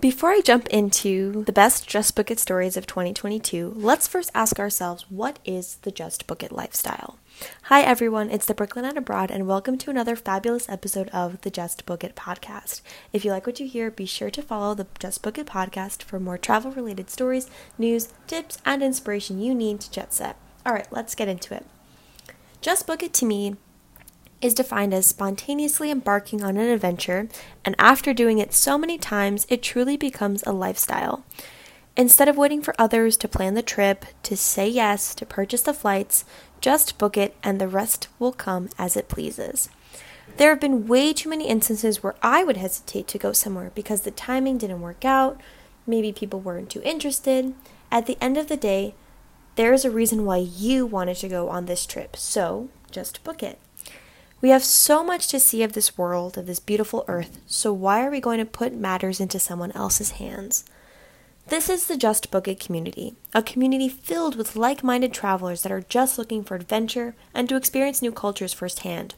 Before I jump into the best Just Book It stories of 2022, let's first ask ourselves what is the Just Book It lifestyle? Hi, everyone, it's the Brooklynite Abroad, and welcome to another fabulous episode of the Just Book It podcast. If you like what you hear, be sure to follow the Just Book It podcast for more travel related stories, news, tips, and inspiration you need to jet set. All right, let's get into it. Just Book It to me is defined as spontaneously embarking on an adventure, and after doing it so many times, it truly becomes a lifestyle. Instead of waiting for others to plan the trip, to say yes, to purchase the flights, just book it and the rest will come as it pleases. There have been way too many instances where I would hesitate to go somewhere because the timing didn't work out, maybe people weren't too interested. At the end of the day, there is a reason why you wanted to go on this trip, so just book it. We have so much to see of this world, of this beautiful earth, so why are we going to put matters into someone else's hands? This is the Just Book It community, a community filled with like minded travelers that are just looking for adventure and to experience new cultures firsthand.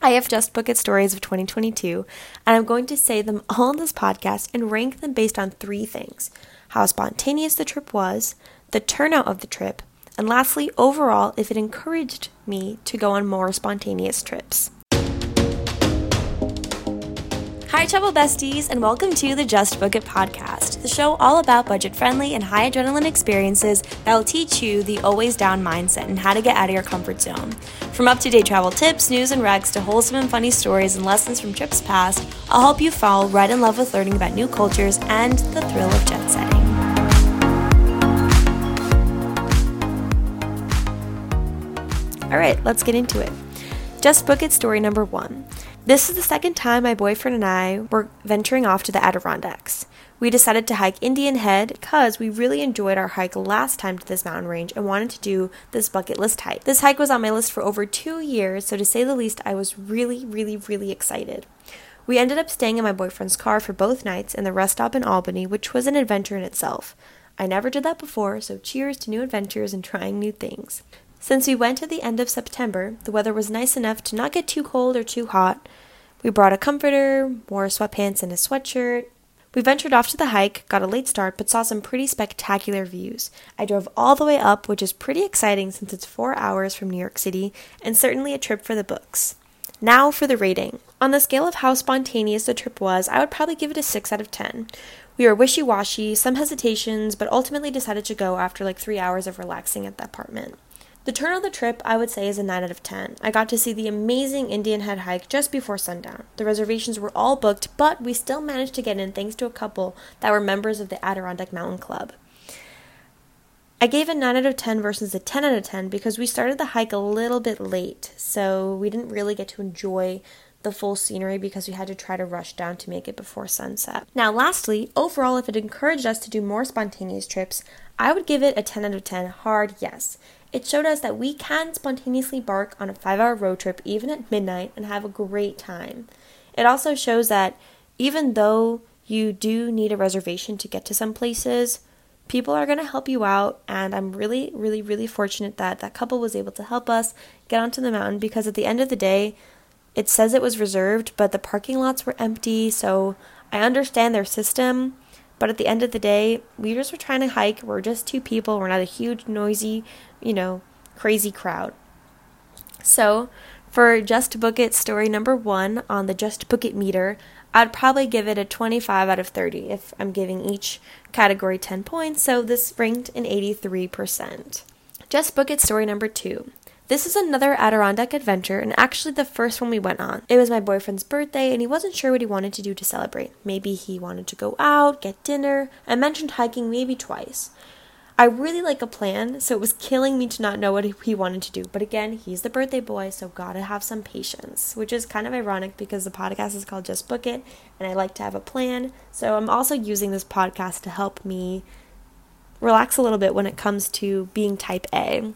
I have Just Book It stories of 2022, and I'm going to say them all in this podcast and rank them based on three things how spontaneous the trip was, the turnout of the trip, and lastly, overall, if it encouraged me to go on more spontaneous trips. Hi, travel besties, and welcome to the Just Book It podcast, the show all about budget friendly and high adrenaline experiences that will teach you the always down mindset and how to get out of your comfort zone. From up to date travel tips, news, and recs to wholesome and funny stories and lessons from trips past, I'll help you fall right in love with learning about new cultures and the thrill of jet setting. All right, let's get into it. Just Book It story number one. This is the second time my boyfriend and I were venturing off to the Adirondacks. We decided to hike Indian Head because we really enjoyed our hike last time to this mountain range and wanted to do this bucket list hike. This hike was on my list for over two years, so to say the least, I was really, really, really excited. We ended up staying in my boyfriend's car for both nights in the rest stop in Albany, which was an adventure in itself. I never did that before, so cheers to new adventures and trying new things. Since we went at the end of September, the weather was nice enough to not get too cold or too hot. We brought a comforter, wore sweatpants and a sweatshirt. We ventured off to the hike, got a late start, but saw some pretty spectacular views. I drove all the way up, which is pretty exciting since it's four hours from New York City, and certainly a trip for the books. Now for the rating. On the scale of how spontaneous the trip was, I would probably give it a 6 out of 10. We were wishy washy, some hesitations, but ultimately decided to go after like three hours of relaxing at the apartment. The turn of the trip, I would say, is a 9 out of 10. I got to see the amazing Indian Head hike just before sundown. The reservations were all booked, but we still managed to get in thanks to a couple that were members of the Adirondack Mountain Club. I gave a 9 out of 10 versus a 10 out of 10 because we started the hike a little bit late, so we didn't really get to enjoy the full scenery because we had to try to rush down to make it before sunset. Now, lastly, overall, if it encouraged us to do more spontaneous trips, I would give it a 10 out of 10 hard yes. It showed us that we can spontaneously bark on a five hour road trip even at midnight and have a great time. It also shows that even though you do need a reservation to get to some places, people are going to help you out. And I'm really, really, really fortunate that that couple was able to help us get onto the mountain because at the end of the day, it says it was reserved, but the parking lots were empty. So I understand their system. But at the end of the day, we just were trying to hike. We're just two people. We're not a huge, noisy you know, crazy crowd. So, for Just Book It story number one on the Just Book It meter, I'd probably give it a 25 out of 30 if I'm giving each category 10 points, so this ranked an 83%. Just Book It story number two. This is another Adirondack adventure and actually the first one we went on. It was my boyfriend's birthday and he wasn't sure what he wanted to do to celebrate. Maybe he wanted to go out, get dinner. I mentioned hiking maybe twice. I really like a plan, so it was killing me to not know what he wanted to do. But again, he's the birthday boy, so gotta have some patience, which is kind of ironic because the podcast is called Just Book It, and I like to have a plan. So I'm also using this podcast to help me relax a little bit when it comes to being type A.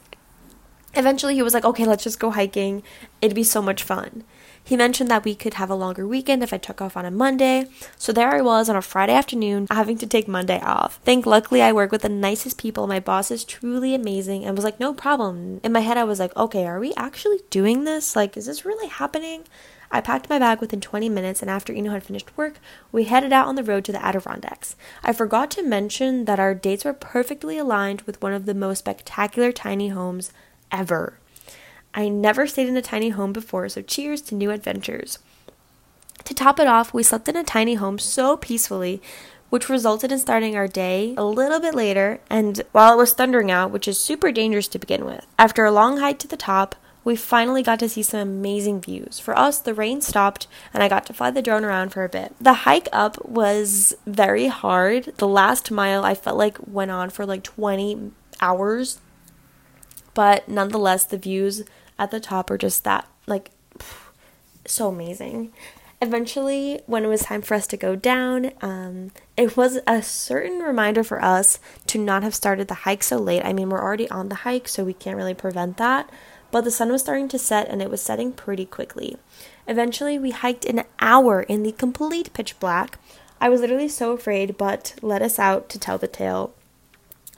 Eventually, he was like, okay, let's just go hiking. It'd be so much fun. He mentioned that we could have a longer weekend if I took off on a Monday. So there I was on a Friday afternoon having to take Monday off. Think luckily I work with the nicest people. My boss is truly amazing and was like, no problem. In my head, I was like, okay, are we actually doing this? Like, is this really happening? I packed my bag within 20 minutes, and after Eno had finished work, we headed out on the road to the Adirondacks. I forgot to mention that our dates were perfectly aligned with one of the most spectacular tiny homes ever. I never stayed in a tiny home before, so cheers to new adventures. To top it off, we slept in a tiny home so peacefully, which resulted in starting our day a little bit later and while it was thundering out, which is super dangerous to begin with. After a long hike to the top, we finally got to see some amazing views. For us, the rain stopped and I got to fly the drone around for a bit. The hike up was very hard. The last mile I felt like went on for like 20 hours. But nonetheless, the views at the top are just that like so amazing. Eventually, when it was time for us to go down, um, it was a certain reminder for us to not have started the hike so late. I mean, we're already on the hike, so we can't really prevent that but the sun was starting to set and it was setting pretty quickly. Eventually, we hiked an hour in the complete pitch black. I was literally so afraid, but let us out to tell the tale.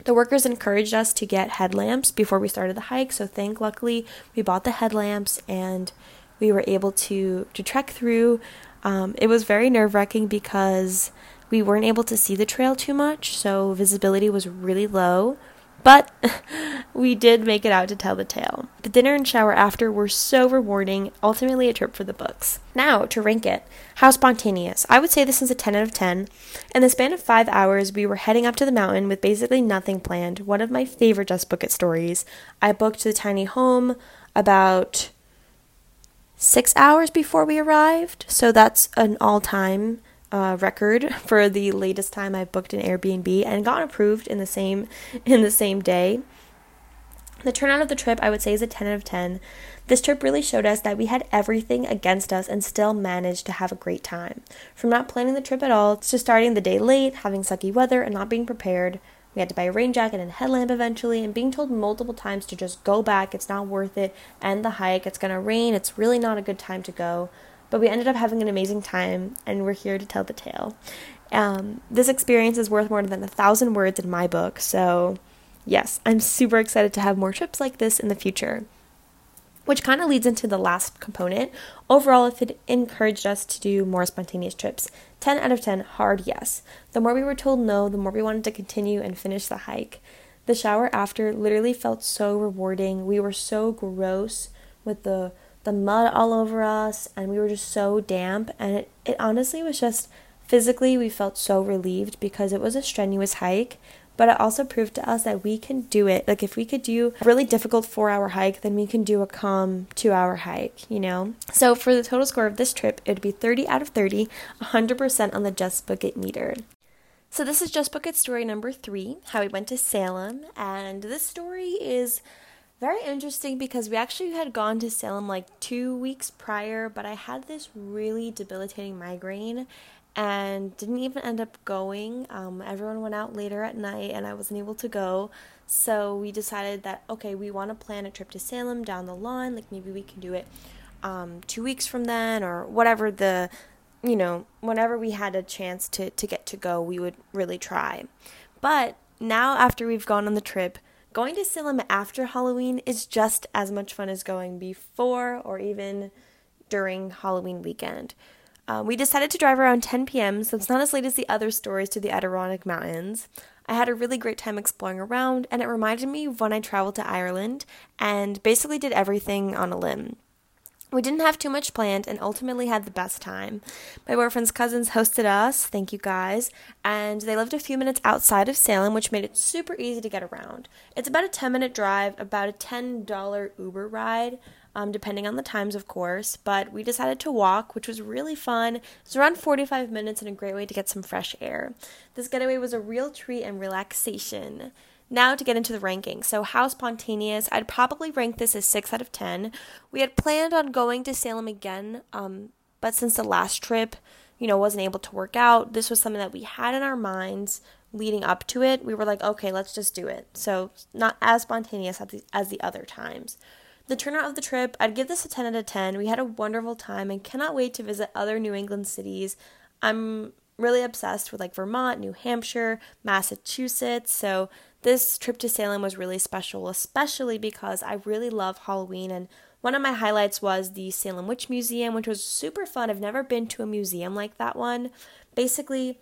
The workers encouraged us to get headlamps before we started the hike, so thank luckily we bought the headlamps and we were able to to trek through. Um, it was very nerve wracking because we weren't able to see the trail too much, so visibility was really low. But we did make it out to tell the tale. The dinner and shower after were so rewarding, ultimately a trip for the books. Now, to rank it, how spontaneous. I would say this is a 10 out of 10. In the span of five hours, we were heading up to the mountain with basically nothing planned. One of my favorite Just Book It stories. I booked the tiny home about six hours before we arrived, so that's an all time uh, record for the latest time I booked an Airbnb and got approved in the same in the same day. The turnout of the trip, I would say, is a 10 out of 10. This trip really showed us that we had everything against us and still managed to have a great time. From not planning the trip at all to starting the day late, having sucky weather, and not being prepared, we had to buy a rain jacket and headlamp eventually, and being told multiple times to just go back, it's not worth it, end the hike, it's gonna rain, it's really not a good time to go. But we ended up having an amazing time, and we're here to tell the tale. Um, this experience is worth more than a thousand words in my book, so yes, I'm super excited to have more trips like this in the future. Which kind of leads into the last component. Overall, if it encouraged us to do more spontaneous trips, 10 out of 10, hard yes. The more we were told no, the more we wanted to continue and finish the hike. The shower after literally felt so rewarding. We were so gross with the the mud all over us and we were just so damp and it, it honestly was just physically we felt so relieved because it was a strenuous hike but it also proved to us that we can do it. Like if we could do a really difficult four hour hike then we can do a calm two hour hike you know? So for the total score of this trip it would be 30 out of 30 100% on the just book it meter. So this is just book it story number three how we went to salem and this story is very interesting because we actually had gone to Salem like two weeks prior, but I had this really debilitating migraine and didn't even end up going. Um, everyone went out later at night and I wasn't able to go. So we decided that, okay, we want to plan a trip to Salem down the line. Like maybe we can do it um, two weeks from then or whatever the, you know, whenever we had a chance to, to get to go, we would really try. But now, after we've gone on the trip, going to Salem after Halloween is just as much fun as going before or even during Halloween weekend. Uh, we decided to drive around 10 p.m., so it's not as late as the other stories to the Adirondack Mountains. I had a really great time exploring around, and it reminded me of when I traveled to Ireland and basically did everything on a limb. We didn't have too much planned and ultimately had the best time. My boyfriend's cousins hosted us, thank you guys, and they lived a few minutes outside of Salem, which made it super easy to get around. It's about a 10 minute drive, about a $10 Uber ride, um, depending on the times, of course, but we decided to walk, which was really fun. It was around 45 minutes and a great way to get some fresh air. This getaway was a real treat and relaxation. Now to get into the ranking. So, how spontaneous? I'd probably rank this as 6 out of 10. We had planned on going to Salem again, um, but since the last trip, you know, wasn't able to work out, this was something that we had in our minds leading up to it. We were like, okay, let's just do it. So, not as spontaneous as the, as the other times. The turnout of the trip, I'd give this a 10 out of 10. We had a wonderful time and cannot wait to visit other New England cities. I'm really obsessed with like Vermont, New Hampshire, Massachusetts. So this trip to Salem was really special, especially because I really love Halloween and One of my highlights was the Salem Witch Museum, which was super fun. I've never been to a museum like that one. Basically,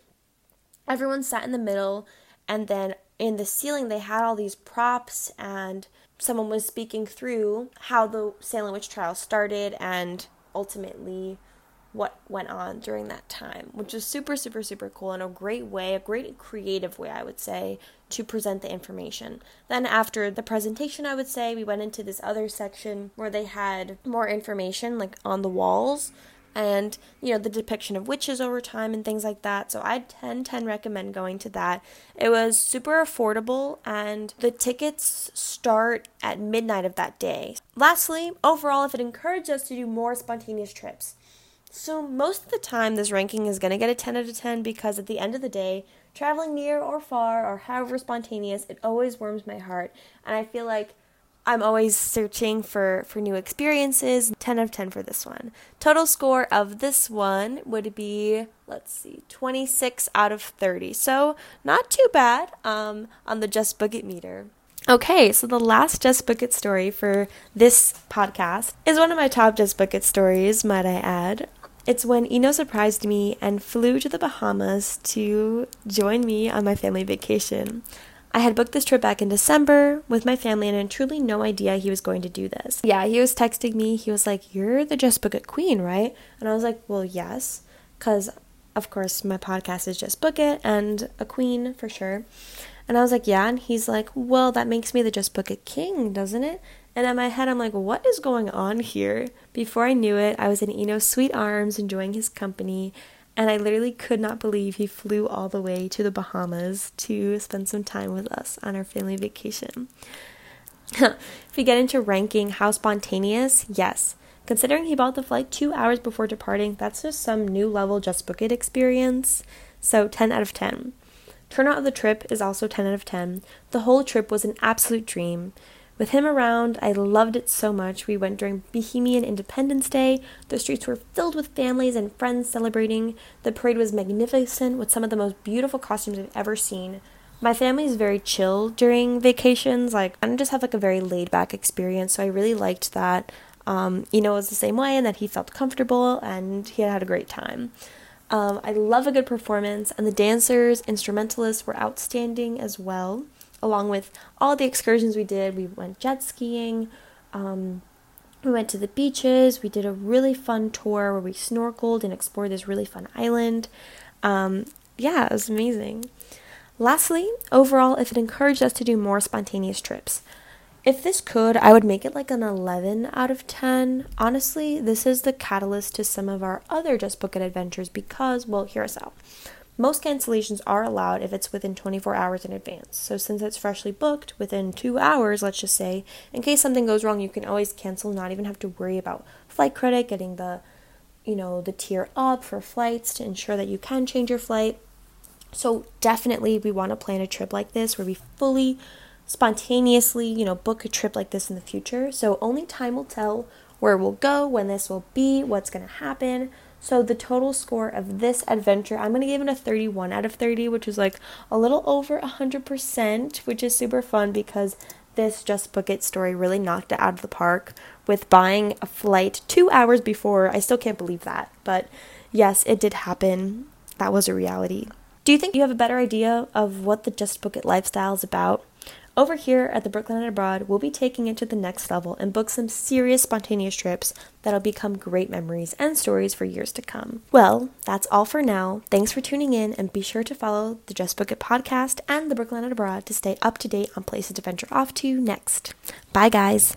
everyone sat in the middle, and then in the ceiling, they had all these props, and someone was speaking through how the Salem witch trial started and ultimately what went on during that time, which is super, super, super cool and a great way, a great creative way, I would say, to present the information. Then, after the presentation, I would say we went into this other section where they had more information, like on the walls, and you know the depiction of witches over time and things like that. So i 10 10 recommend going to that. It was super affordable and the tickets start at midnight of that day. Lastly overall if it encouraged us to do more spontaneous trips so most of the time this ranking is going to get a 10 out of 10 because at the end of the day traveling near or far or however spontaneous it always warms my heart and i feel like I'm always searching for, for new experiences. 10 out of 10 for this one. Total score of this one would be, let's see, 26 out of 30. So not too bad um, on the Just Book It meter. Okay, so the last Just Book It story for this podcast is one of my top Just Book It stories, might I add. It's when Eno surprised me and flew to the Bahamas to join me on my family vacation. I had booked this trip back in December with my family and had truly no idea he was going to do this. Yeah, he was texting me. He was like, You're the Just Book It Queen, right? And I was like, Well, yes. Because, of course, my podcast is Just Book It and a queen for sure. And I was like, Yeah. And he's like, Well, that makes me the Just Book It King, doesn't it? And in my head, I'm like, What is going on here? Before I knew it, I was in Eno's sweet arms enjoying his company and I literally could not believe he flew all the way to the Bahamas to spend some time with us on our family vacation. if we get into ranking how spontaneous, yes. Considering he bought the flight two hours before departing, that's just some new level Just Book It experience. So 10 out of 10. Turnout of the trip is also 10 out of 10. The whole trip was an absolute dream. With him around, I loved it so much. We went during Bahamian Independence Day. The streets were filled with families and friends celebrating. The parade was magnificent with some of the most beautiful costumes I've ever seen. My family is very chill during vacations. Like, I just have like a very laid back experience, so I really liked that. Um, you know, it was the same way, and that he felt comfortable and he had had a great time. Um, I love a good performance, and the dancers, instrumentalists were outstanding as well along with all the excursions we did. We went jet skiing. Um, we went to the beaches. We did a really fun tour where we snorkeled and explored this really fun island. Um, yeah, it was amazing. Lastly, overall, if it encouraged us to do more spontaneous trips, if this could, I would make it like an 11 out of 10. Honestly, this is the catalyst to some of our other Just Book It adventures because, well, hear us out. Most cancellations are allowed if it's within 24 hours in advance. So, since it's freshly booked within two hours, let's just say, in case something goes wrong, you can always cancel, not even have to worry about flight credit, getting the you know, the tier up for flights to ensure that you can change your flight. So, definitely, we want to plan a trip like this where we fully, spontaneously, you know, book a trip like this in the future. So, only time will tell where we'll go, when this will be, what's going to happen. So the total score of this adventure, I'm going to give it a 31 out of 30, which is like a little over 100%, which is super fun because this Just Book It story really knocked it out of the park with buying a flight two hours before. I still can't believe that. But yes, it did happen. That was a reality. Do you think you have a better idea of what the Just Book It lifestyle is about? Over here at the Brooklynite Abroad, we'll be taking it to the next level and book some serious spontaneous trips that'll become great memories and stories for years to come. Well, that's all for now. Thanks for tuning in and be sure to follow the Just Book It podcast and the Brooklynite Abroad to stay up to date on places to venture off to next. Bye, guys.